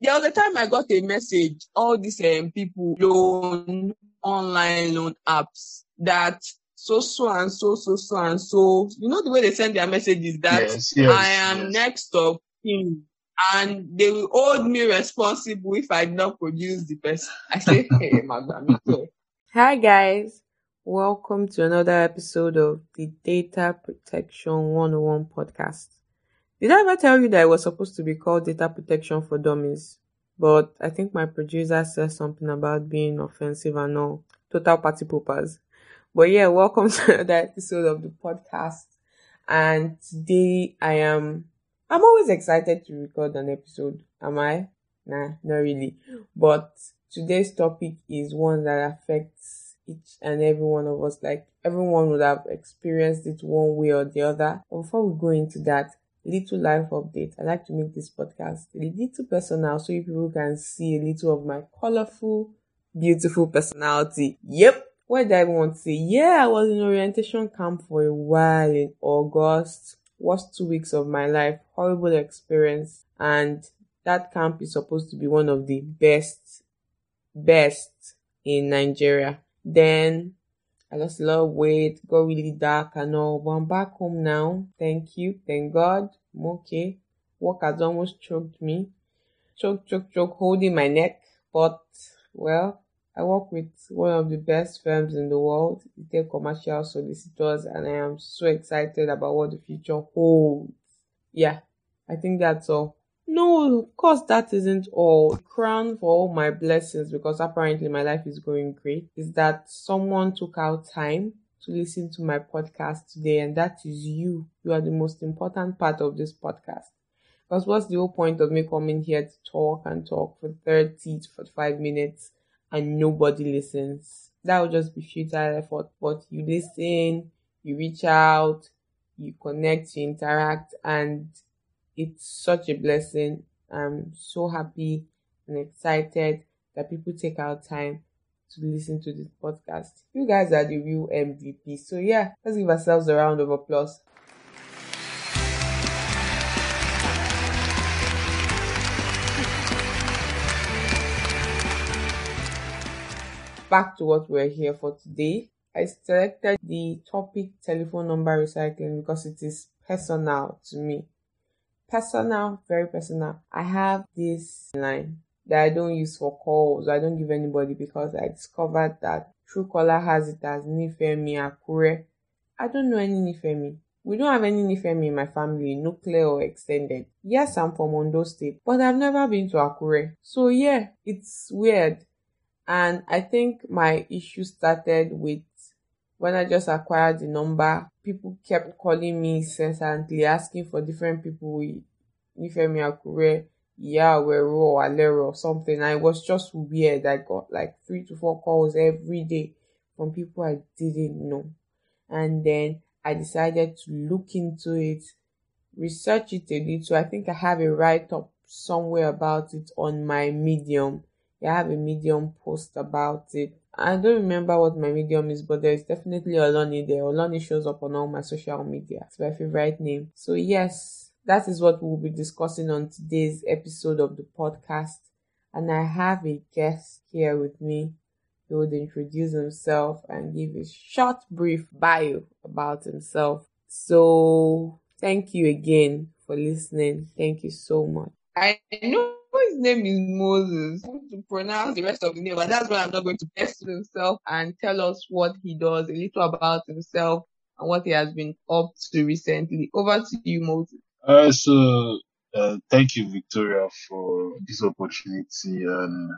the other time I got a message, all these um, people loan online loan apps that so so and so so so and so. You know the way they send their messages that Yes, yes, I am yes. next of kin and they will hold me responsible if I did not produce the best. I say, hey, Magda, me too. Hi guys, welcome to another episode of the Data Protection 101 podcast. Did I ever tell you that it was supposed to be called Data Protection for Dummies? But I think my producer said something about being offensive and all. Total party poopers. But yeah, welcome to another episode of the podcast. And today I am, I'm always excited to record an episode. Am I? Nah, not really. But today's topic is one that affects each and every one of us. Like everyone would have experienced it one way or the other. Before we go into that, little life update. I like to make this podcast a little personal so you people can see a little of my colorful, beautiful personality. Yep. What did I want to say? Yeah, I was in orientation camp for a while in August. Was two weeks of my life. Horrible experience. And that camp is supposed to be one of the best, best in Nigeria. Then I lost a lot of weight, got really dark and all, but I'm back home now. Thank you. Thank God. I'm okay. Work has almost choked me. Choke, choke, choke, holding my neck. But, well, I work with one of the best firms in the world, Retail Commercial Solicitors, and I am so excited about what the future holds. Yeah, I think that's all. No, of course that isn't all. Crown for all my blessings, because apparently my life is going great, is that someone took out time to listen to my podcast today, and that is you. You are the most important part of this podcast. Because what's the whole point of me coming here to talk and talk for 30 to 45 minutes and nobody listens? That would just be futile effort. But you listen, you reach out, you connect, you interact, and it's such a blessing. I'm so happy and excited that people take out time to listen to this podcast. You guys are the real MVP. So yeah, let's give ourselves a round of applause. Back to what we're here for today. I selected the topic telephone number recycling because it is personal to me personal, very personal. I have this line that I don't use for calls. I don't give anybody because I discovered that true Truecaller has it as Nifemi Akure. I don't know any Nifemi. We don't have any Nifemi in my family, nuclear or extended. Yes, I'm from Ondo State, but I've never been to Akure. So yeah, it's weird. And I think my issue started with when I just acquired the number, people kept calling me incessantly, asking for different people with Nifemi Akure, Yawero or Alero or something. I was just weird. I got like three to four calls every day from people I didn't know. And then I decided to look into it, research it a little. I think I have a write up somewhere about it on my Medium. I have a Medium post about it. I don't remember what my medium is, but there's definitely Oloni there. Oloni shows up on all my social media. It's my favorite name. So yes, that is what we'll be discussing on today's episode of the podcast. And I have a guest here with me who would introduce himself and give a short, brief bio about himself. So thank you again for listening. Thank you so much. I know his name is Moses. To pronounce the rest of the name, but that's why I'm not going to test himself and tell us what he does, a little about himself and what he has been up to recently. Over to you, Moses. Uh, so, uh, thank you, Victoria, for this opportunity. And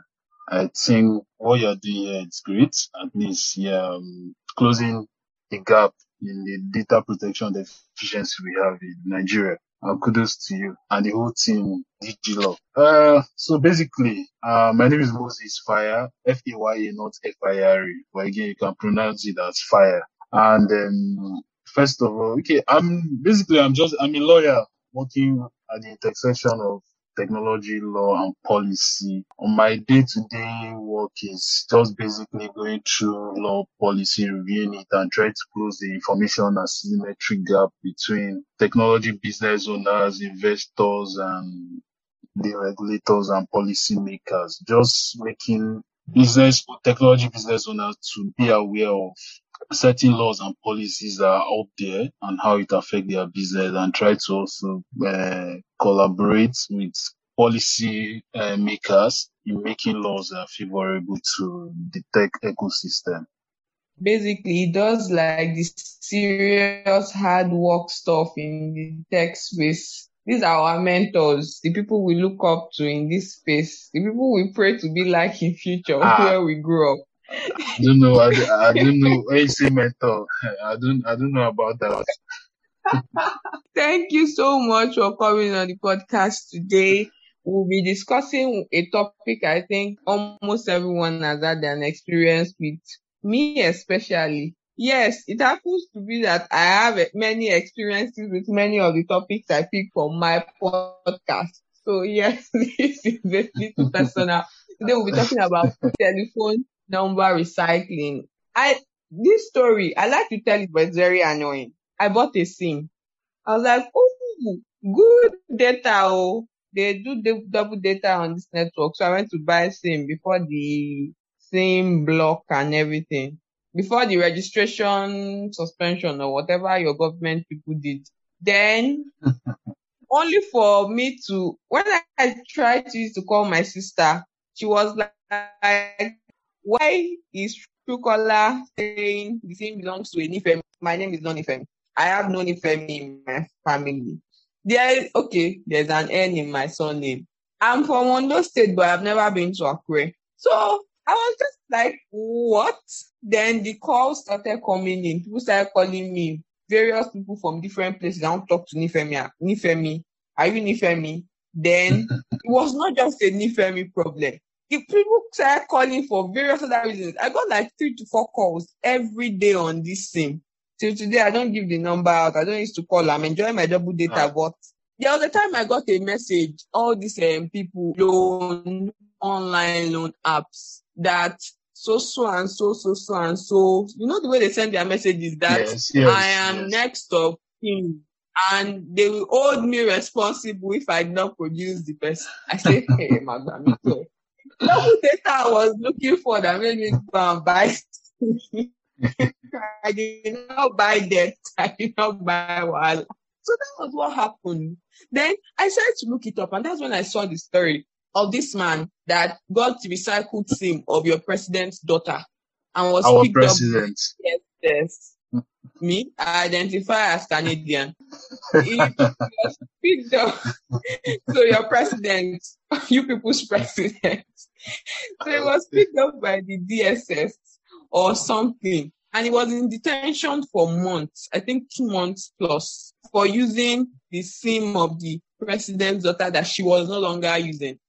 I think what you're doing here is great. At least, yeah, um, closing the gap in the data protection deficiency we have in Nigeria. Uh, kudos to you and the whole team, DG. Uh, so basically, uh, my name is Moses Faya, F-A-Y-A, not F-I-R-E. But again, you can pronounce it as Fire. And then, first of all, okay, I'm basically, I'm just, I'm a lawyer working at the intersection of technology, law, and policy. On my day-to-day work is just basically going through law policy, reviewing it, and trying to close the information asymmetry gap between technology business owners, investors, and the regulators and policymakers, just making business technology business owners to be aware of certain laws and policies that are out there and how it affect their business and try to also uh, collaborate with policy uh, makers in making laws that are favorable to the tech ecosystem. Basically, it does like the serious hard work stuff in the tech space. These are our mentors, the people we look up to in this space, the people we pray to be like in future Ah. where we grow up. I don't know. I, I don't know. You mentor, I don't. I don't know about that. Thank you so much for coming on the podcast today. We'll be discussing a topic I think almost everyone has had an experience with, me especially. Yes, it happens to be that I have many experiences with many of the topics I pick for my podcast. So yes, this is a little personal. Today we'll be talking about telephone number recycling. I this story I like to tell it, but it's very annoying. I bought a SIM. I was like, oh, good data. Oh, they do the double data on this network. So I went to buy SIM before the SIM block and everything. Before the registration suspension or whatever your government people did. Then only for me to when I tried to to call my sister, she was like, Why is Truecaller saying the SIM belongs to a Nifemi? My name is not Nifemi. I have no Nifemi in my family. There is okay, there's an N in my surname. I'm from Ondo State, but I've never been to Akure. So I was just like, what? Then the calls started coming in. People started calling me. Various people from different places. I don't talk to Nifemi. Nifemi, are you Nifemi? Then it was not just a Nifemi problem. If people started calling for various other reasons, I got like three to four calls every day on this SIM. Till today, I don't give the number out. I don't used to call. I'm enjoying my double data, Ah. but the other time I got a message, all these um, people loan online loan apps that so so and so so so and so. You know the way they send their messages that yes, yes, I am yes. next of kin, and they will hold me responsible if I did not produce the person. I say, hey, too. Double data I was looking for that made me go and buy. I did not buy that. I did not buy one. So that was what happened. Then I started to look it up, and that's when I saw the story of this man that got the recycled SIM of your president's daughter and was Our picked up president. Yes, yes. Me, I identify as Canadian. You was picked up, so your president, you people's president. So it was picked up by the DSS or something. And he was in detention for months, I think two months plus, for using the SIM of the president's daughter that she was no longer using.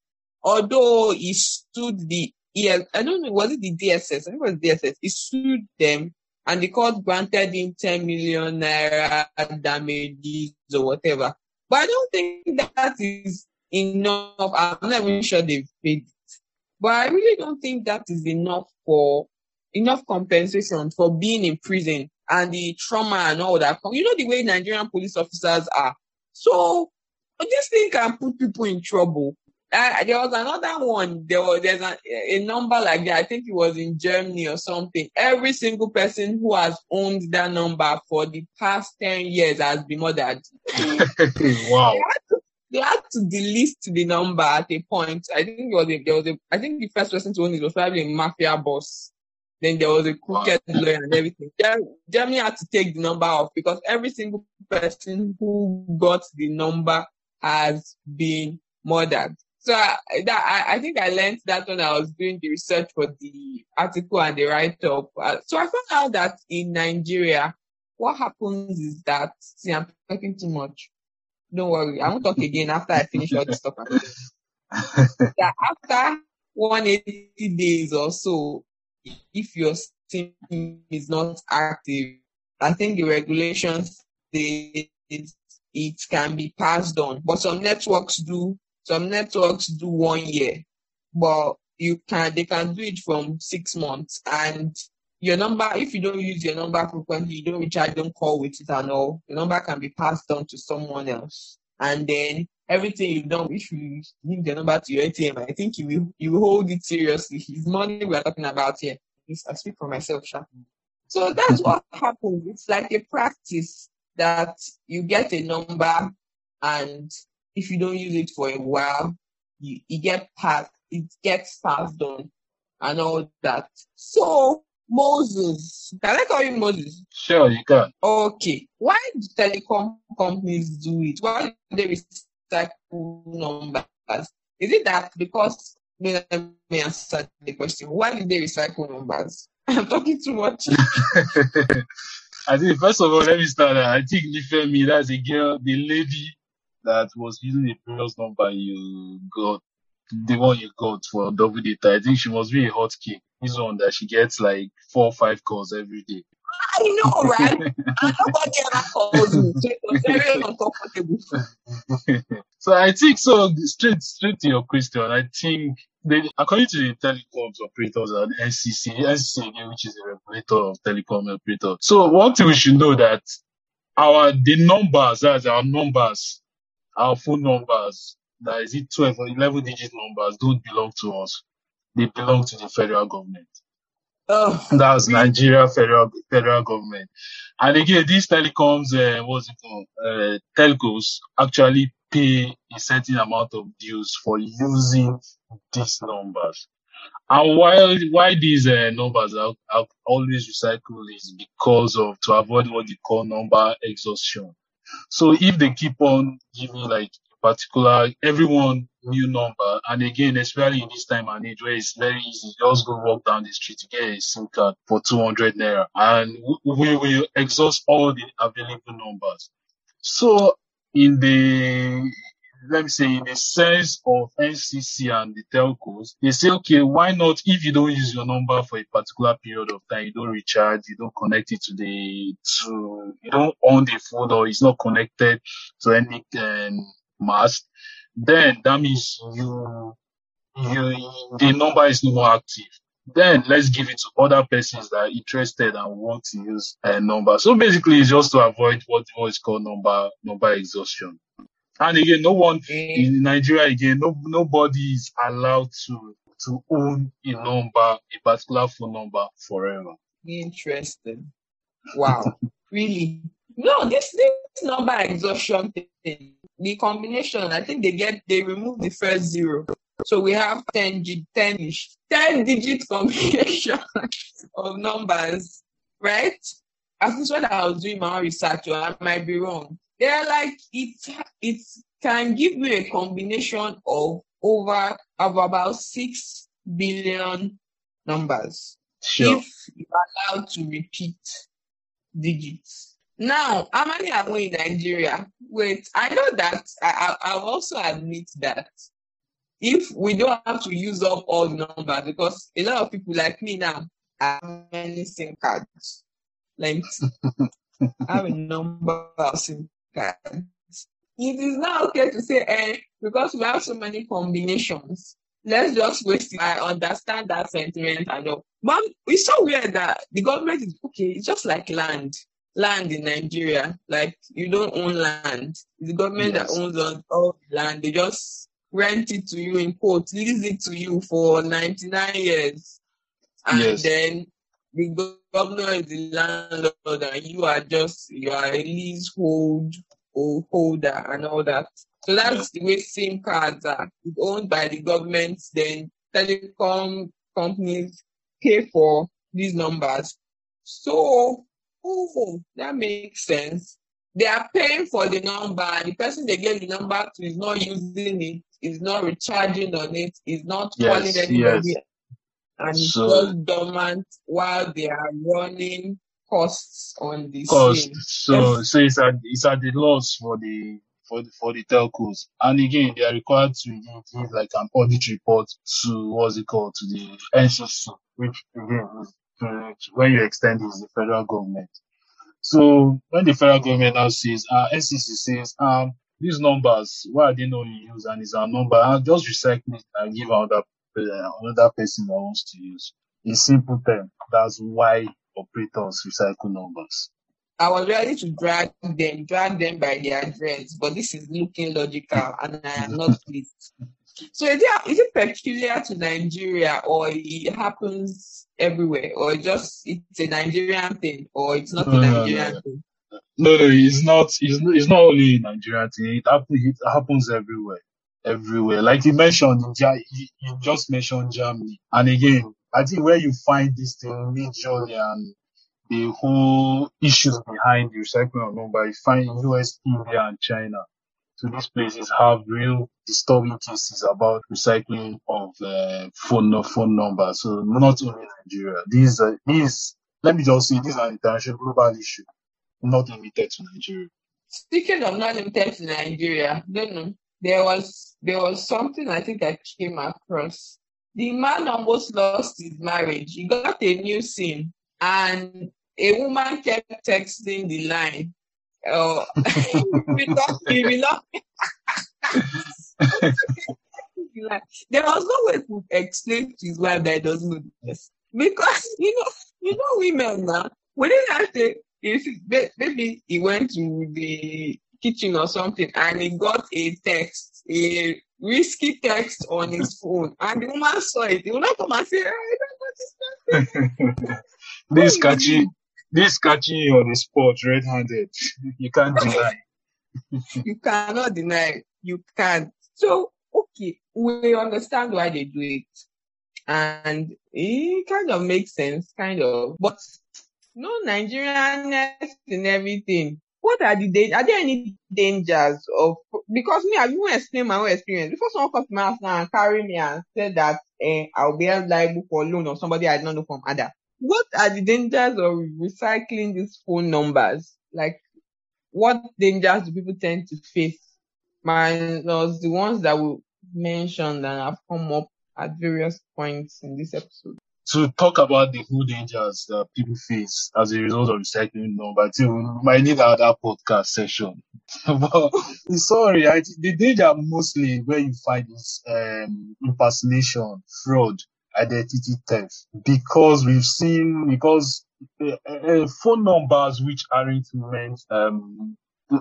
Although he sued the ES, I don't know, was it the DSS? I think it was DSS. He sued them and the court granted him 10 million naira damages or whatever. But I don't think that is enough. I'm not even sure they've paid. But I really don't think that is enough for enough compensation for being in prison and the trauma and all that. You know the way Nigerian police officers are. So this thing can put people in trouble. Uh, there was another one. There was there's a, a number like that. I think it was in Germany or something. Every single person who has owned that number for the past ten years has been murdered. wow. They had to delete the number at a point. I think it was a, there was a. I think the first person to own it was probably a mafia boss. Then there was a crooked lawyer and everything. Ger- Germany had to take the number off because every single person who got the number has been murdered. So I, that, I, I think I learned that when I was doing the research for the article and the write-up. Uh, so I found out that in Nigeria, what happens is that, see, I'm talking too much. Don't worry, I won't talk again after I finish all this stuff. that after 180 days or so, if your SIM is not active, I think the regulations say it, it can be passed on. But some networks do some networks do one year, but you can they can do it from six months. And your number, if you don't use your number frequently, you don't recharge, don't call with it and all, the number can be passed on to someone else. And then everything you've done, if you give the number to your ATM, I think you will you will hold it seriously. It's money we are talking about here. I speak for myself, Sha. So that's what happens. It's like a practice that you get a number and if you don't use it for a while, you, you get passed, it gets passed on and all that. So Moses, can I call you Moses? Sure, you can. Okay. Why do telecom companies do it? Why do they recycle numbers? Is it that because let me answer the question. Why did they recycle numbers? I'm talking too much. I think first of all, let me start. I think Nifemi, that's a girl, the lady that was using the previous number you got, the one you got for double data. I think she must be a hot key. This one that she gets like four or five calls every day. I know, right? and nobody ever calls me. So it was very uncomfortable. so I think so straight straight to your question, I think they, according to the telecoms operators and NCC, NCC which is the regulator of telecom operators. So one thing we should know that our the numbers, that's our numbers, our phone numbers, that is it 12 or 11 digit numbers don't belong to us. They belong to the federal government. Oh, That's Nigeria federal federal government. And again, these telecoms, uh, what's it called? Uh, telcos actually pay a certain amount of dues for using these numbers. And why why these uh, numbers are, are always recycled is because of to avoid what they call number exhaustion. So if they keep on giving like particular everyone new number, and again, especially in this time and age where it's very easy, just go walk down the street to get a SIM card for 200 naira, and we will exhaust all the available numbers. So in the let me say in the sense of NCC and the telcos, they say, okay, why not? If you don't use your number for a particular period of time, you don't recharge, you don't connect it to the to you don't own the phone or it's not connected to any um, mast, then that means you you the number is no more active. Then let's give it to other persons that are interested and want to use a number. So basically, it's just to avoid what what is called number number exhaustion. And again, no one in Nigeria again, no nobody is allowed to to own a number, a particular phone number forever. Interesting. Wow. really? No, this this number exhaustion thing, the combination, I think they get they remove the first zero. So we have 10 10 ish, 10 digit combination of numbers, right? At least when I was doing my research, or I might be wrong. They're like it it can give you a combination of over of about six billion numbers Sure. if you're allowed to repeat digits. Now, how many are in Nigeria? Wait, I know that I, I, I'll also admit that if we don't have to use up all the numbers, because a lot of people like me now have many SIM cards. Like, I have a number of SIM cards. It is not okay to say, eh, because we have so many combinations, let's just waste. I understand that sentiment and all. But it's so weird that the government is okay, it's just like land. Land in Nigeria. Like you don't own land. It's the government Yes. that owns all, all the land. They just rent it to you in quote, lease it to you for 99 years. And Yes. then the go- governor is the landlord and you are just you are a leasehold or holder and all that. So that's the way SIM cards are. It's owned by the government, then telecom companies pay for these numbers. So, oh, that makes sense. They are paying for the number, and the person they get the number to is not using it, is not recharging on it, is not Yes, calling anybody, yes. and it's So- just dormant while they are running costs on this. cost. So Yes. so it's at it's at the loss for the for the, for the telcos. And again, they are required to give, give like an audit report to what's it called to the NCC, which again is to, when you extend is the federal government. So when the federal government now says, uh, NCC says, um, these numbers, why are they not use? And it's our number. I'll just recycle it and give another uh, another person that wants to use. In simple term, that's why operators recycle numbers. I was ready to drag them, drag them by their dreads, but this is looking logical and I am not pleased. So is it, is it peculiar to Nigeria or it happens everywhere or just it's a Nigerian thing or it's not No, a no, Nigerian no. thing? No, no, it's not. It's, not- it's not only a Nigerian thing. It happens. It happens everywhere, everywhere. Like you mentioned, you, you just mentioned Germany, and again, I think where you find this thing majorly and the whole issues behind the recycling of number, you find US, India, and China. So these places have real disturbing cases about recycling of uh, phone phone numbers. So not only Nigeria. These are these. Let me just say, these are international global issue, not limited to Nigeria. Speaking of not limited to Nigeria, know. There was there was something I think I came across. The man almost lost his marriage. He got a new sim, and a woman kept texting the line. Uh, we we not. There was no way to explain to his wife that he doesn't know this because you know you know women now when they have to if maybe he went to the kitchen or something and he got a text a risky text on his phone and the woman saw it. He will not come and say "Ah, I don't know this this Oh, catching, this catching you on the spot, red-handed. You can't deny. you cannot deny. You can't. So okay we understand why they do it. And it kind of makes sense kind of. But no nigerianness in everything. What are the da- are there any dangers of because me i've even explained my own experience. Before someone comes to my house now and carry me and said that eh, i'll be liable for loan of somebody i don't know from other what are the dangers of recycling these phone numbers like what dangers do people tend to face minus the ones that we mentioned and have come up at various points in this episode. To talk about the whole dangers that people face as a result of recycling number, we might need another podcast session. but sorry, I, the danger mostly where you find is um, impersonation, fraud, identity theft, because we've seen because uh, uh, phone numbers which aren't meant um,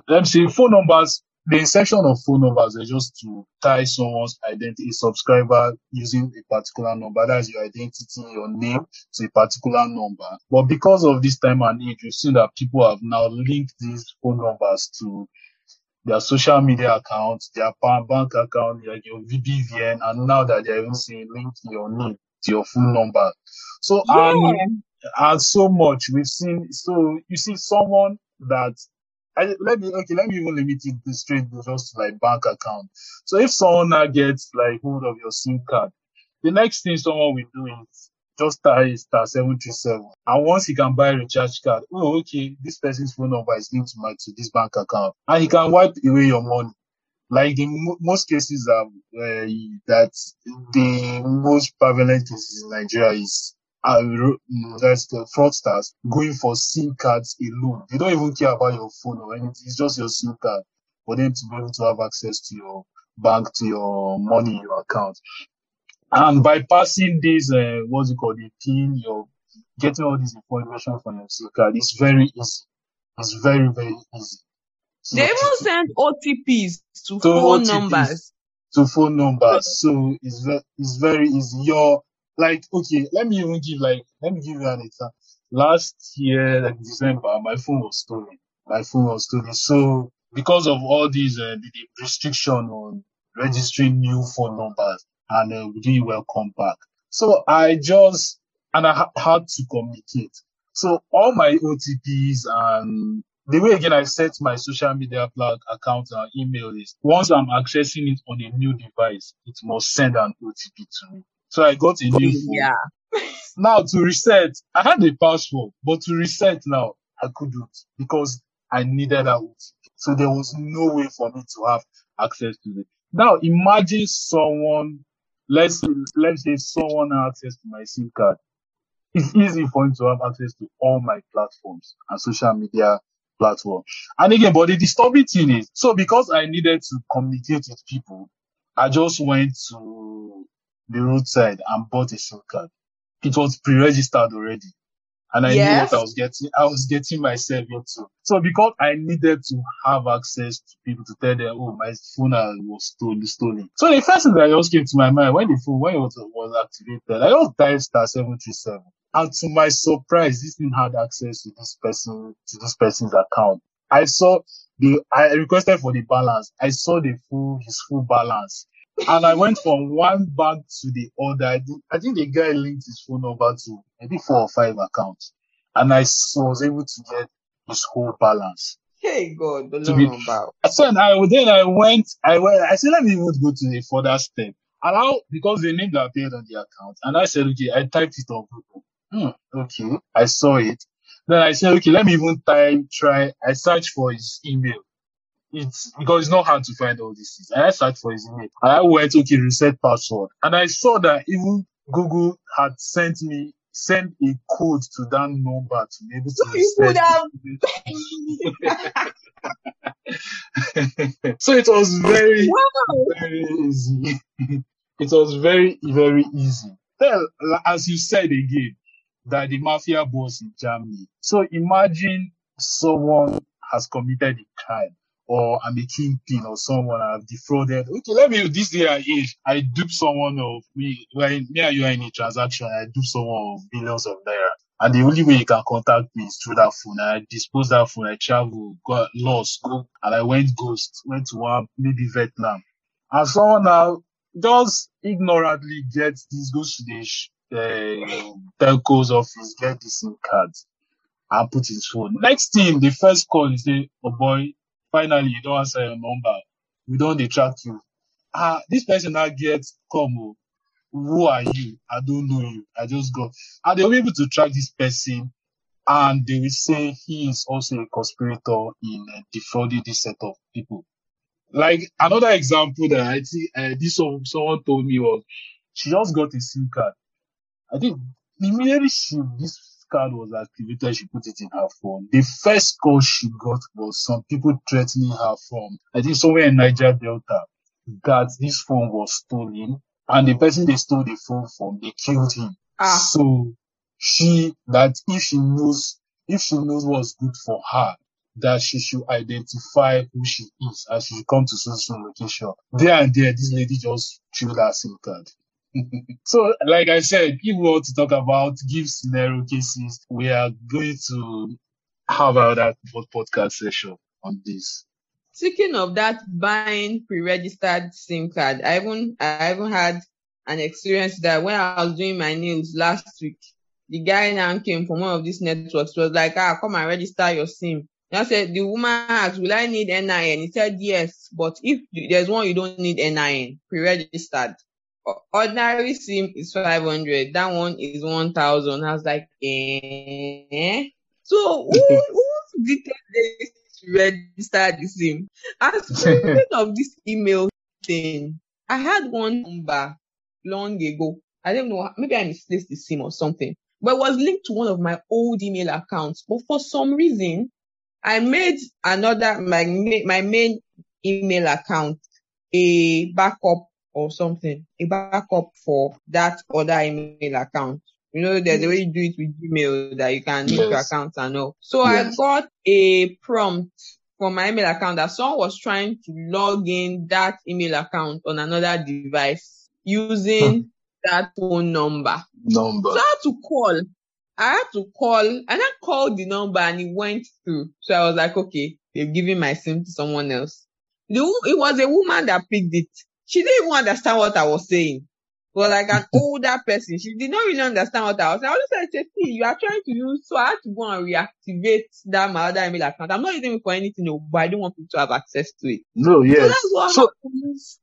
let me say phone numbers the inception of phone numbers is just to tie someone's identity, subscriber using a particular number. That's your identity, your name to a particular number. But because of this time and age, you've seen that people have now linked these phone numbers to their social media accounts, their bank account, like your VBVN, and now that they're even saying link to your name to your phone number. So, and and so much we've seen. So you see someone that I, let me okay, let me even limit it to straight to just like bank account. So if someone now gets like hold of your SIM card, the next thing someone will do is just tie star seven three seven, and once he can buy a recharge card, oh okay, this person's phone number is linked to my to this bank account, and he can wipe away your money. Like the mo- most cases are uh, that the most prevalent cases in Nigeria is uh, that's the fraudsters going for SIM cards alone. They don't even care about your phone or anything. It's just your SIM card for them to be able to have access to your bank, to your money, your account. And bypassing this, uh, what's it called, the PIN, you're getting all this information from your SIM card is very easy. It's very, very easy. So They even send OTPs to To phone OTPs. numbers. to phone numbers. So it's very, it's very easy. Your like, okay, let me even give like, let me give you an example. Last year, like December, my phone was stolen. My phone was stolen. So because of all these uh, the, the restriction on registering new phone numbers, and uh, we didn't welcome back. So I just and I ha- had to communicate. So all my OTPs and the way again I set my social media plug account and email is once I'm accessing it on a new device, it must send an OTP to me. So I got a new phone. Yeah. Now to reset, I had a password, but to reset now, I couldn't because I needed that OTP. So there was no way for me to have access to it. Now imagine someone, let's let's say someone access to my SIM card. It's easy for him to have access to all my platforms and social media platform. And again, but the disturbing thing is, so because I needed to communicate with people, I just went to the roadside and bought a SIM card. It was pre-registered already. And I Yes. knew what I was getting. I was getting myself into. So because I needed to have access to people to tell them, oh, my phone was stolen, stolen. So the first thing that just came to my mind when the phone when it was, was activated, I just dialed star seven three seven. And to my surprise, this thing had access to this person to this person's account. I saw the I requested for the balance. I saw the full his full balance. And I went from one bank to the other. I, think- I think the guy linked his phone number to maybe four or five accounts. And I was able to get his whole balance. Hey God, the To be- about. So then I then I went, I went, I said, let me even go to the further step. And now, because the name that appeared on the account, and I said, okay, I typed it on Google. Hmm, okay, I saw it. Then I said, okay, let me even type, try, I searched for his email. It's because it's not hard to find all these things. I searched for his. And I went, okay, reset password. And I saw that even Google had sent me, sent a code to that number to be able to you reset have. so it was very, wow. very easy. it was very, very easy. Well, as you said again, that the mafia boss in Germany. So imagine someone has committed a crime or I'm a kingpin or someone I've defrauded. Okay, let me this day and age, I dupe someone of me when me and you are in a transaction, I dupe someone of billions of naira. And the only way you can contact me is through that phone. I dispose that phone, I travel, got lost, go, and I went ghost, went to one, maybe Vietnam. And someone now just ignorantly gets this, goes to the uh, telco's office, get the SIM card, and put his phone. Next thing, the first call is say, oh boy, finally you don't answer your number. We don't dey track you. Ah, this person now gets come. Who are you? I don't know you. I just got. And they'll be able to track this person and they will say he is also a conspirator in uh, defrauding this set of people. Like another example that I see, uh, this one, someone told me was she just got a SIM card. I think immediately she this card was activated, she put it in her phone. The first call she got was some people threatening her from I think somewhere in Niger Delta that this phone was stolen and the person they stole the phone from they killed him. Ah, So she that if she knows if she knows what's good for her, that she should identify who she is and she come to social location. There and there, this lady just threw that SIM card. So, like I said, if we want to talk about give scenario cases, we are going to have another podcast session on this. speaking of that buying pre-registered SIM card, I even I even had an experience that when I was doing my nails last week, the guy now came from one of these networks. Was like, ah, come and register your SIM. And I said, the woman asked, will I need NIN? He said, yes, but if there's one you don't need NIN, pre-registered. Ordinary SIM is 500. That one is 1000. I was like, eh? So who, who this to register the SIM? And speaking of this email thing, I had one number long ago. I don't know, maybe I misplaced the SIM or something, but it was linked to one of my old email accounts. But for some reason, I made another, my, my main email account a backup or something, a backup for that other email account. You know, there's a way you do it with Gmail that you can link your Yes. accounts and all. So I got a prompt from my email account that someone was trying to log in that email account on another device using that phone number. Number. So I had to call. I had to call and I called the number and it went through. So I was like, okay, they've given my SIM to someone else. The, it was a woman that picked it. She didn't even understand what I was saying. But like an older person, she did not really understand what I was saying. I was like, see, you are trying to use, so I had to go and reactivate that my other email account. I'm not using it for anything, but I don't want people to have access to it. No, yes. So.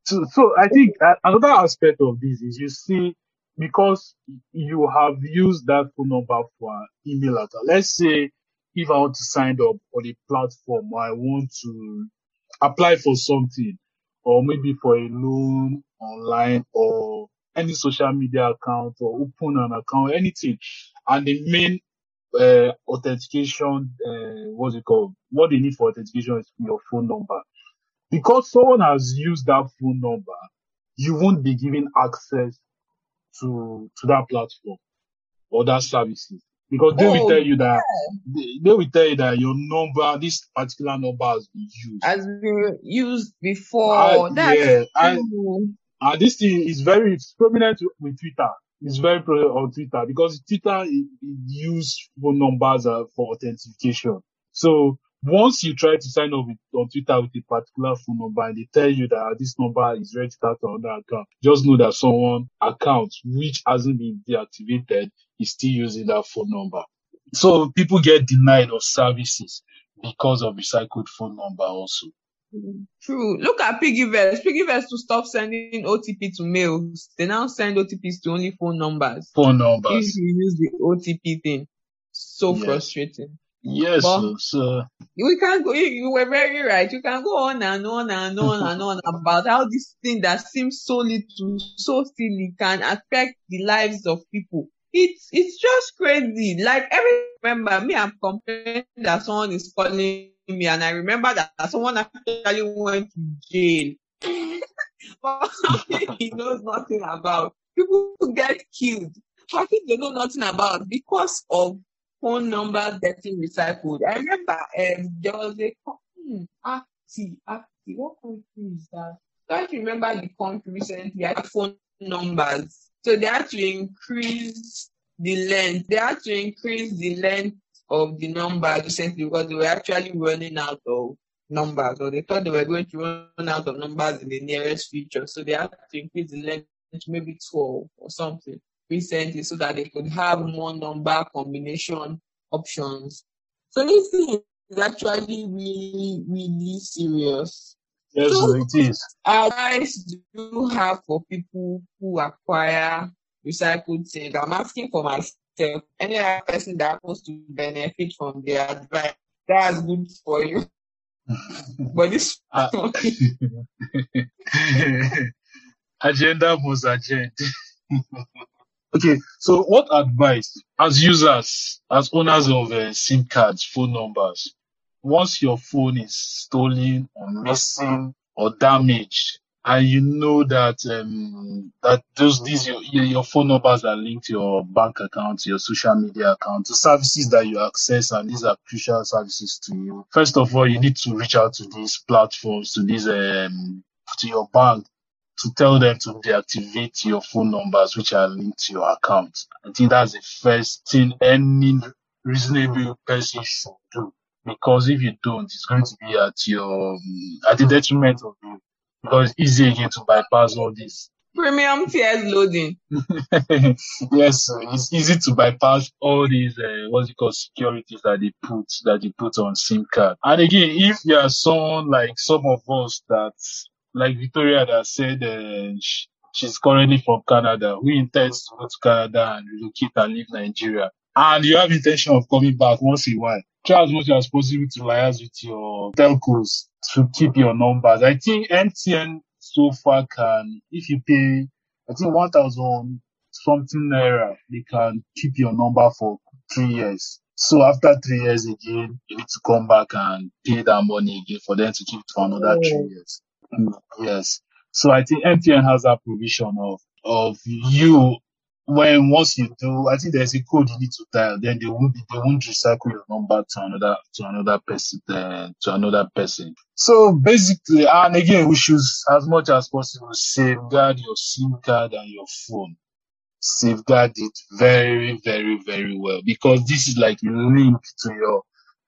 So, so I think uh, another aspect of this is you see, because you have used that phone number for an email account. Let's say if I want to sign up on a platform or I want to apply for something or maybe for a loan online or any social media account or open an account, anything. And the main uh, authentication, uh, what's it called? What they need for authentication is your phone number because someone has used that phone number, you won't be given access to to that platform or that services. Because they will Oh, tell you that they, they will tell you that your number, this particular number has been used. has been used before. That's yeah, and this thing is very prominent with Twitter. It's very prominent on Twitter because Twitter it, it use phone numbers uh, for authentication. So once you try to sign up with, on Twitter with a particular phone number and they tell you that "Ah, this number is registered on that account, just know that someone account which hasn't been deactivated is still using that phone number. So people get denied of services because of recycled phone number also. True. Look at PiggyVest. PiggyVest to stop sending OTP to mails. They now send OTPs to only phone numbers. Phone If numbers. you use the OTP thing, so Yes. frustrating. Yes, But so we can go. You, you were very right. You can go on and on and on and on about how this thing that seems so little, so silly, can affect the lives of people. It's it's just crazy. Like every remember me, I'm complaining that someone is calling me, and I remember that someone actually went to jail. but he knows nothing about. People get killed. Think they know nothing about because of phone numbers getting recycled. I remember um, there was a co- hmm, Acti, Acti, what country is that? I don't remember the country recently had phone numbers. So they had to increase the length. They had to increase the length of the numbers recently because they were actually running out of numbers or they thought they were going to run out of numbers in the nearest future. So they had to increase the length maybe 12 or something recently so that they could have more number combination options. So this thing is actually really, really serious. yes, So it is. advice do you have for people who acquire recycled things? I'm asking for myself. Any other person that wants to benefit from the advice, that's good for you. But this Uh, agenda must agenda. Okay, so what advice as users, as owners of uh, SIM cards, phone numbers, once your phone is stolen or missing or damaged, and you know that um, that those these your, your phone numbers are linked to your bank account, your social media account, the services that you access, and these are crucial services to you. First of all, you need to reach out to these platforms, to these um, to your bank to tell them to deactivate your phone numbers which are linked to your account. I think that's the first thing any reasonable person should do. Because if you don't, it's going to be at your at the detriment of you. Because it's easy again to bypass all this. premium tiers loading. yes, it's easy to bypass all these uh, what's it called securities that they put that they put on SIM card. And again, if you are someone like some of us that like Victoria that said uh, sh- she's currently from Canada, who intends to go to Canada and relocate and leave Nigeria, and you have intention of coming back once in a while, try as much as possible to liaise with your telcos to keep your numbers. I think MTN so far can, if you pay, I think 1,000 something naira, they can keep your number for three years. So after three years again, you need to come back and pay that money again for them to keep it for another three years. Yes. So I think MTN has that provision of, of you when once you do, I think there's a code you need to dial, then they won't they won't recycle your number to another to another person uh, to another person. So basically, and again, we should as much as possible safeguard your SIM card and your phone. Safeguard it very, very, very well because this is like a link to your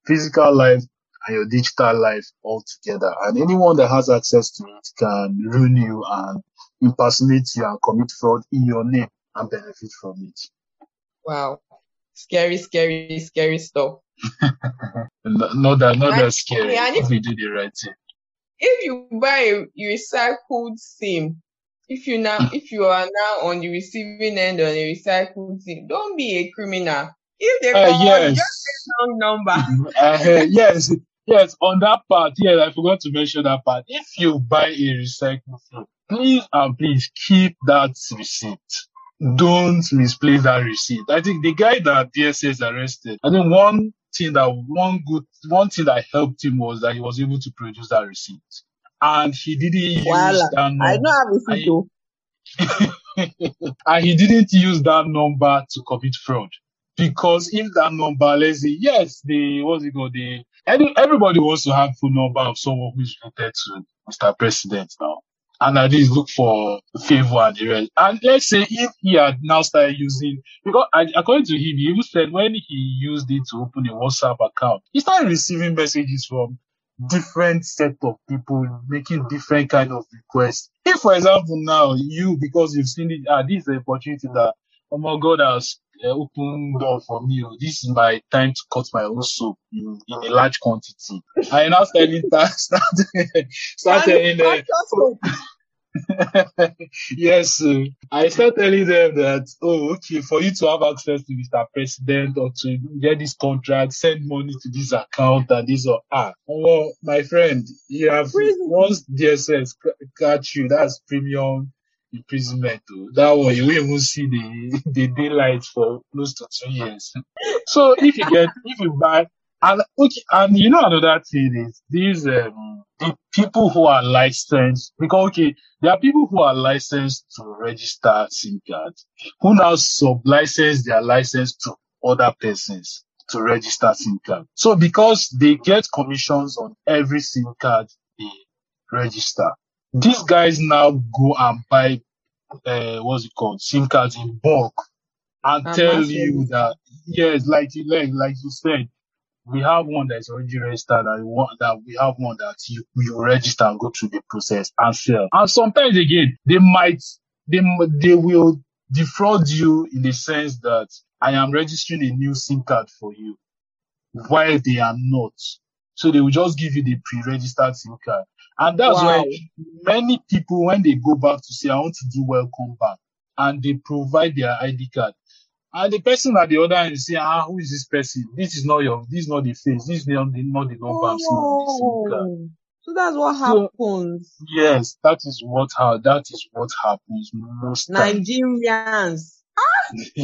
physical life and your digital life altogether. And anyone that has access to it can ruin you and impersonate you and commit fraud in your name and benefit from it. Wow. Scary, scary, scary stuff. N- Not that, not that scary and if we do the right thing. if you buy a recycled SIM, if you now if you are now on the receiving end on a recycled SIM, don't be a criminal. If they Uh, call you, just yes. wrong number. Uh, yes, yes, on that part, yes, I forgot to mention that part. If you buy a recycled phone, please and please keep that receipt. Don't misplace that receipt. I think the guy that DSS arrested, I think one thing that one good one thing that helped him was that he was able to produce that receipt. And he didn't use Voila. that I number. don't have And receipt though. and he didn't use that number to commit fraud. Because if that number, let's say, yes, the what's it called? The any, everybody wants to have full number of someone who's related to Mr. President now. And at least look for favor and the rest. And let's say if he had now started using, because according to him, he even said when he used it to open a WhatsApp account, he started receiving messages from different set of people making different kind of requests. If, for example, now you, because you've seen it, ah, this is the opportunity that, oh my God, has uh, opened door for me. oh, This is my time to cut my own soap in, in a large quantity. I now started, start, start telling them, yes, uh, I start telling them that, oh, okay, for you to have access to Mr. President or to get this contract, send money to this account and this or ah. Well, my friend, you have Prison. once DSS ca- catch you, that's premium imprisonment. That one you won't even see the the daylight for close to two years. So if you get if you buy and okay, and you know another thing is these um the people who are licensed because okay, there are people who are licensed to register SIM cards who now sub-license their license to other persons to register SIM card. So because they get commissions on every SIM card they register, these guys now go and buy uh, what's it called SIM cards in bulk and And tell massive. you that yes, like you like like you said, we have one that is already registered and one that we have one that you, you register and go through the process and sell. And sometimes again, they might they they will defraud you in the sense that I am registering a new SIM card for you while they are not. So they will just give you the pre-registered SIM card. And that's Wow. why many people, when they go back to say, I want to do welcome back, and they provide their ID card, and the person at the other end is saying, ah, who is this person? This is not your, this is not the face, this is not the, not the number I'm seeing on the SIM card. Oh, so that's what So, happens. yes, that is what, how, that is what happens most. Nigerians.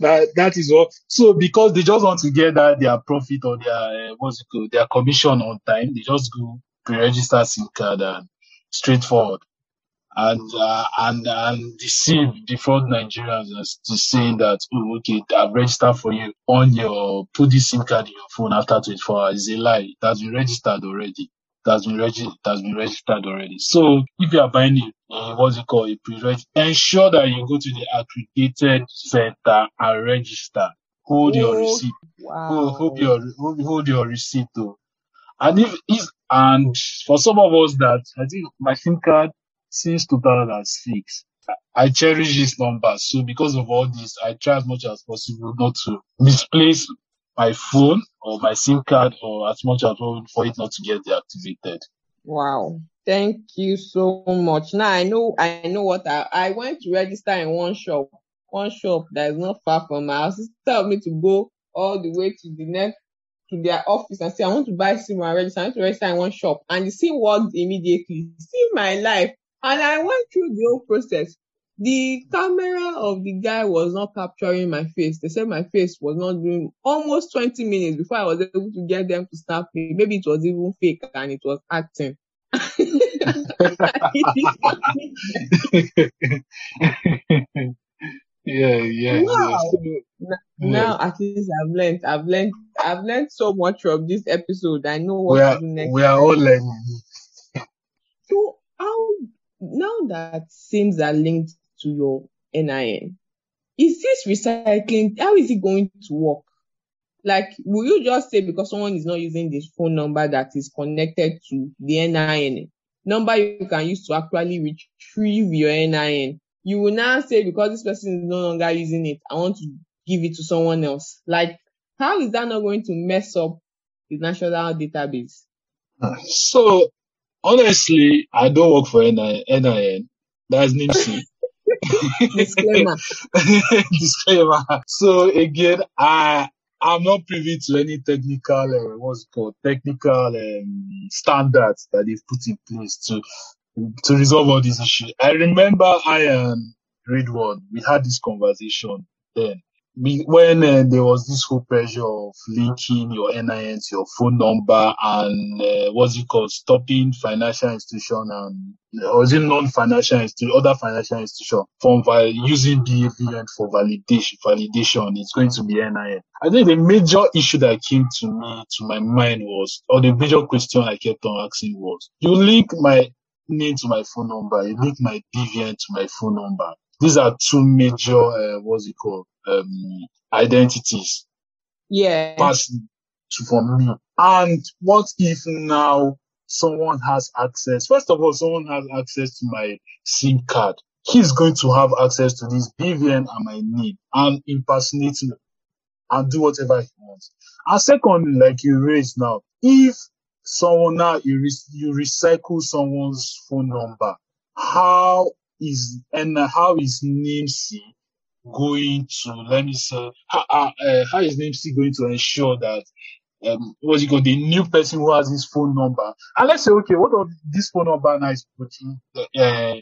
that that is what. So because they just want to get that their profit or their uh, what's it called their commission on time, they just go pre-register SIM card and straightforward and uh, and and deceive defraud Nigerians as to saying that oh okay I've registered for you on your put this SIM card in your phone after 24 hours. It's a lie. It has been registered already. Has been regi- it has been registered already. So if you are buying it, uh, what's it called, a pre ensure that you go to the accredited center and register. Hold your Oh, receipt. Hold, hold your hold, hold your receipt though. And if is and for some of us that I think my SIM card since 2006, I I cherish this number. So because of all this, I try as much as possible not to misplace my phone or my SIM card or as much as possible for it not to get deactivated. Wow. Thank you so much. Now I know I know what I I went to register in one shop, one shop that is not far from my house. It told me to go all the way to the next to their office and say I want to buy SIM and register. I want to register in one shop. And the SIM worked immediately. See my life. And I went through the whole process. The camera of the guy was not capturing my face. They said my face was not doing almost 20 minutes before I was able to get them to start me. Maybe it was even fake and it was acting. yeah, yeah, wow. yes. N- Yeah. Now at least I've learned, I've learned, I've learned so much from this episode. I know what We to are do next we are time. all learning. So how now that SIMs are linked to your NIN, is this recycling? How is it going to work? Like, will you just say because someone is not using this phone number that is connected to the NIN number you can use to actually retrieve your NIN? You will now say because this person is no longer using it, I want to give it to someone else. Like, how is that not going to mess up the national database? Ah, so honestly, I don't work for NIN. NIN. That's NIMC. Disclaimer. Disclaimer. So again, I I'm not privy to any technical uh, what's called technical um, standards that they've put in place to to resolve all these issues. I remember I and Ridwan, we had this conversation then when uh, there was this whole pressure of linking your NIN to your phone number and uh, what's it called, stopping financial institution and or is it non-financial institution, other financial institution from val- using BVN for validation, validation, it's going to be NIN. I think the major issue that came to me, to my mind was, or the major question I kept on asking was, you link my name to my phone number, you link my BVN to my phone number. These are two major, uh, what's it called, um, identities Yeah. to for me. And what if now someone has access? First of all, someone has access to my SIM card. He's going to have access to this BVN and my name and impersonate me and do whatever he wants. And secondly, like you raised now, if someone now you, re- you recycle someone's phone number, how is and how is NIMC going to let me say how, uh, how is NIMC going to ensure that um what's it called the new person who has this phone number? And let's say okay what of this phone number now is putting uh,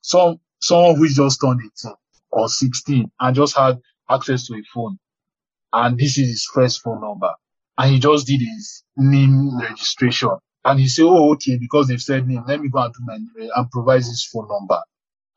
some someone who just turned 18 or 16 and just had access to a phone. And this is his first phone number. And he just did his name registration. And he said oh okay because they've said name let me go and do my and provide his phone number.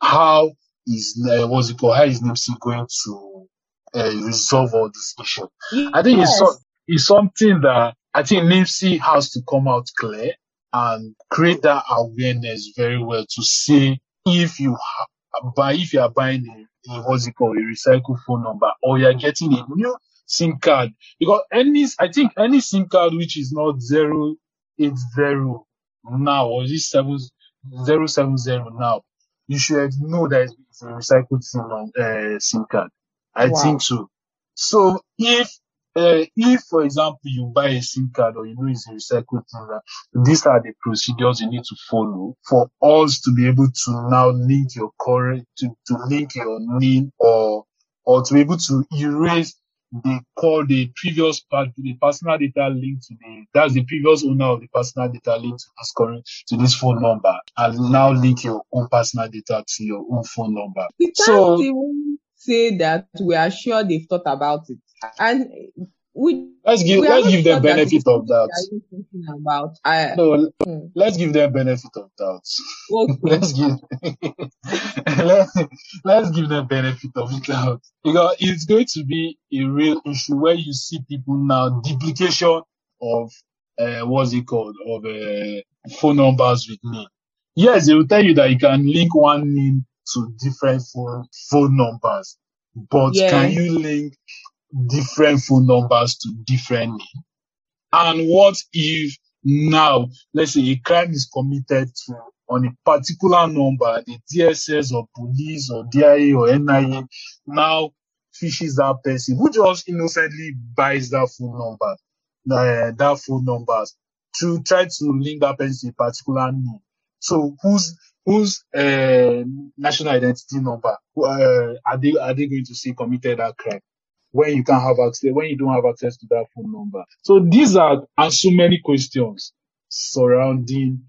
How is uh, what's it called? How is NIMC going to uh, resolve all this issue. I think it's, so, it's something that I think NIMC has to come out clear and create that awareness very well to say if you ha- buy if you are buying a, a what's it called a recycled phone number or you are getting a new SIM card. Because any I think any SIM card which is not zero eight zero now or is it seven zero seven zero now you should know that recycled SIM, uh, SIM card. I Wow. think so. So if uh, if, for example, you buy a SIM card or you know it's a recycled SIM card, these are the procedures you need to follow for us to be able to now link your current to, to link your name or or to be able to erase the call the previous part the personal data linked to the that's the previous owner of the personal data linked to this current to this phone number and now link your own personal data to your own phone number. We can't So even say that we are sure they've thought about it. And we let's give we let's give them benefit of that. about. I, No, hmm. let's give them benefit of doubt. okay. let's give let, let's give them benefit of doubt because it's going to be a real issue where you see people now duplication of uh, what's it called of uh, phone numbers with name. Yes, they will tell you that you can link one name to different phone phone numbers, but Yeah. can you link different phone numbers to different names? And what if now, let's say a crime is committed to on a particular number, the DSS or police or DIA or NIA now fishes that person who just innocently buys that phone number, uh, that phone numbers to try to link that person to a particular name. So whose whose uh, national identity number uh, are they are they going to say committed that crime? When you can't have access, when you don't have access to that phone number. So these are and so many questions surrounding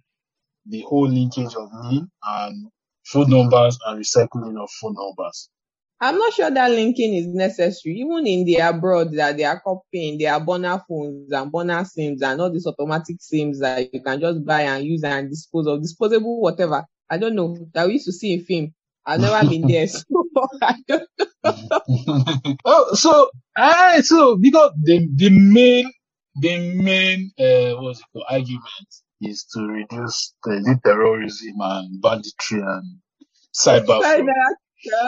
the whole linkage of name and phone numbers and recycling of phone numbers. I'm not sure that linking is necessary. Even in the abroad, that they are copying their burner phones and burner SIMs and all these automatic SIMs that you can just buy and use and dispose of, disposable whatever. I don't know that we used to see in film. I've never been there, so I don't. know. oh, so ah, so because the the main the main uh, what's it called argument is to reduce the, terrorism and banditry and cyber.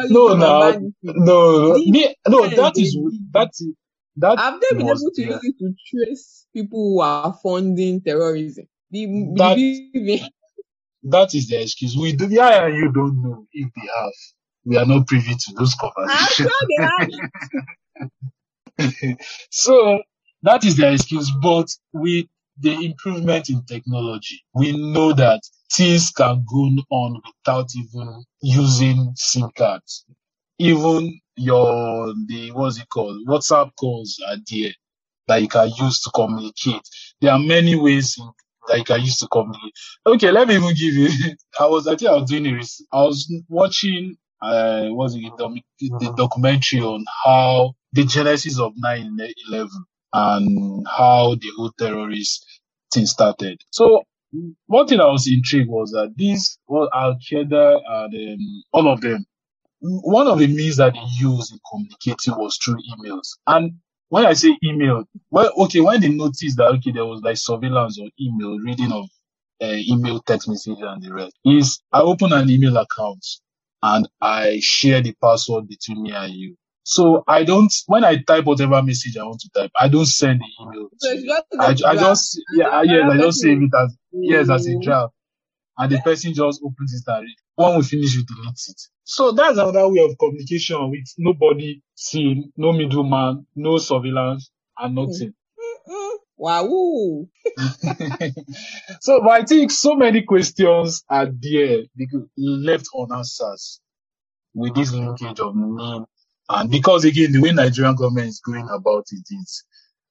No, no, no, me, no. That is that is that have they been able to use it to trace people who are funding terrorism? The, that. That is the excuse. We do yeah, and you don't know if they have. We are not privy to those conversations. I'm sure they have. so that is the excuse. But with the improvement in technology, we know that things can go on without even using SIM cards. Even your the what's it called WhatsApp calls are there that you can use to communicate. There are many ways in, I used to communicate. Okay, let me even give you. I was I think I was doing res- I was watching uh, was it the, the documentary on how the genesis of 9/11 and how the whole terrorist thing started. So one thing I was intrigued was that these well, Al Qaeda and um, all of them, one of the means that they used in communicating was through emails. And when I say email, well, okay, when they noticed that okay, there was like surveillance or email, reading of uh, email, text message, and the rest, is I open an email account and I share the password between me and you. So I don't when I type whatever message I want to type, I don't send the email. So I, I just yeah yes I just save it as yes as a Mm. draft, and the person just opens it and read. When we finish, we delete it. So that's another way of communication with nobody seeing, no middleman, no surveillance, and nothing. Mm-mm. Wow. so, but I think so many questions are there because left unanswered with this linkage of name. And because again, the way Nigerian government is going about it is,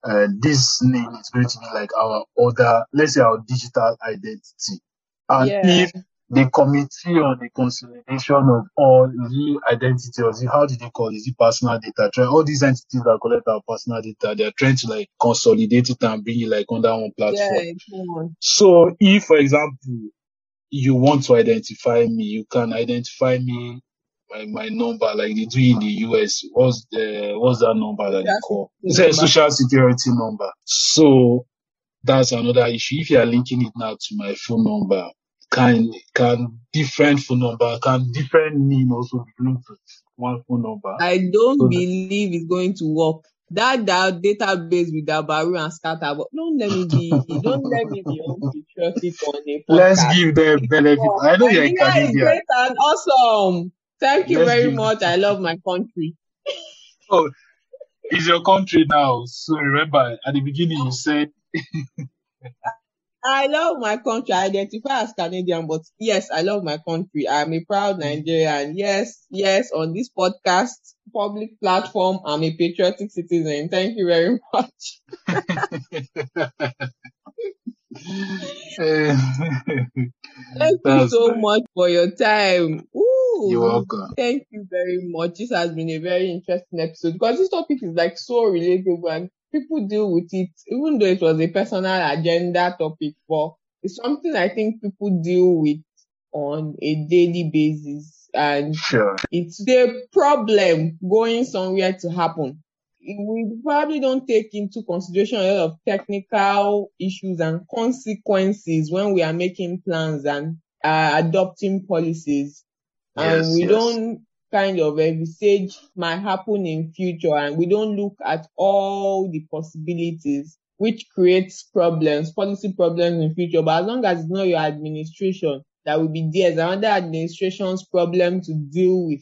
uh, this name is going to be like our other, let's say our digital identity. And Yeah. if the committee on the consolidation of all it identity or it, how do they call it? Is it personal data? Try all these entities that collect our personal data, they're trying to like consolidate it and bring it like under one platform. Yeah. So if, for example, you want to identify me, you can identify me my, my number like they do in the US. What's the what's that number that they call? It's a social security number. So that's another issue. If you are linking it now to my phone number, can can different phone number, can different name also be linked to one phone number? I don't So the- believe it's going to work. That, that database with Dabaru and Scatter, but don't let me be, don't let me be on a Let's give them benefit. Oh, I know you're a Nigeria is Canadian. great and awesome. Thank you Let's very give much. I love my country. Oh, it's your country now. So remember, at the beginning you said I love my country. I identify as Canadian, but yes, I love my country. I'm a proud mm. Nigerian. Yes, yes, on this podcast, public platform, I'm a patriotic citizen. Thank you very much. Thank you so nice. much for your time. Ooh, You're welcome. Thank you very much. This has been a very interesting episode because this topic is like so relatable and people deal with it, even though it was a personal agenda topic, but it's something I think people deal with on a daily basis and Sure. it's the problem going somewhere to happen. We probably don't take into consideration a lot of technical issues and consequences when we are making plans and uh, adopting policies. and Yes, we yes. don't kind of envisage might happen in future and we don't look at all the possibilities which creates problems, policy problems in future. But as long as it's not your administration that will be there, it's another administration's problem to deal with.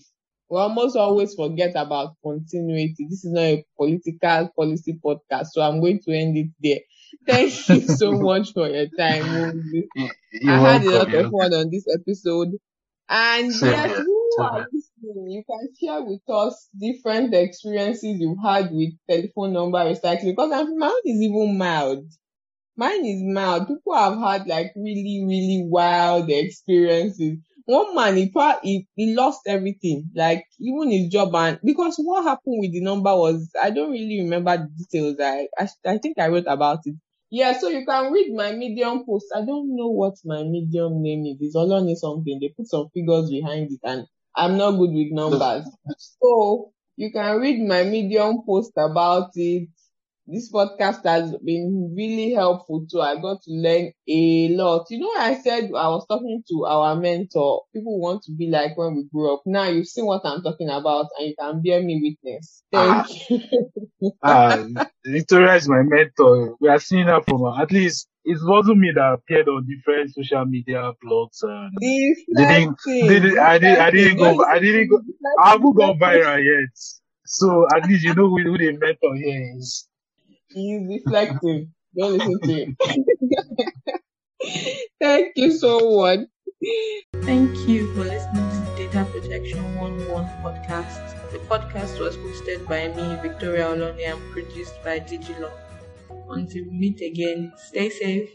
We almost always forget about continuity. This is not a political policy podcast, so I'm going to end it there. Thank you so much for your time. You- You're I had a lot of fun on this episode. And Same yes, here. who are listening, you can share with us different experiences you've had with telephone number recycling because mine is even mild. Mine is mild. People have had like really, really wild experiences. One man, he, he, he lost everything, like even his job and because what happened with the number was, I don't really remember the details. I, I, I think I wrote about it. Yeah, so you can read my Medium post. I don't know what my Medium name is. It's all only something. They put some figures behind it, and I'm not good with numbers. So you can read my Medium post about it. This podcast has been really helpful too. I got to learn a lot. You know, I said I was talking to our mentor. People want to be like when we grew up. Now you've seen what I'm talking about, and you can bear me witness. Thank you. Ah, Victoria is my mentor. We are seeing her from her. At least it wasn't me that appeared on different social media blogs and didn't, didn't I didn't I didn't go I didn't go I haven't gone viral yet. So at least you know who, who the mentor here is. He's deflecting. Don't listen to him. Thank you so much. Thank you for listening to Data Protection 101 podcast. The podcast was hosted by me, Victoria Oloni, and produced by Digilog. Until we meet again, stay safe.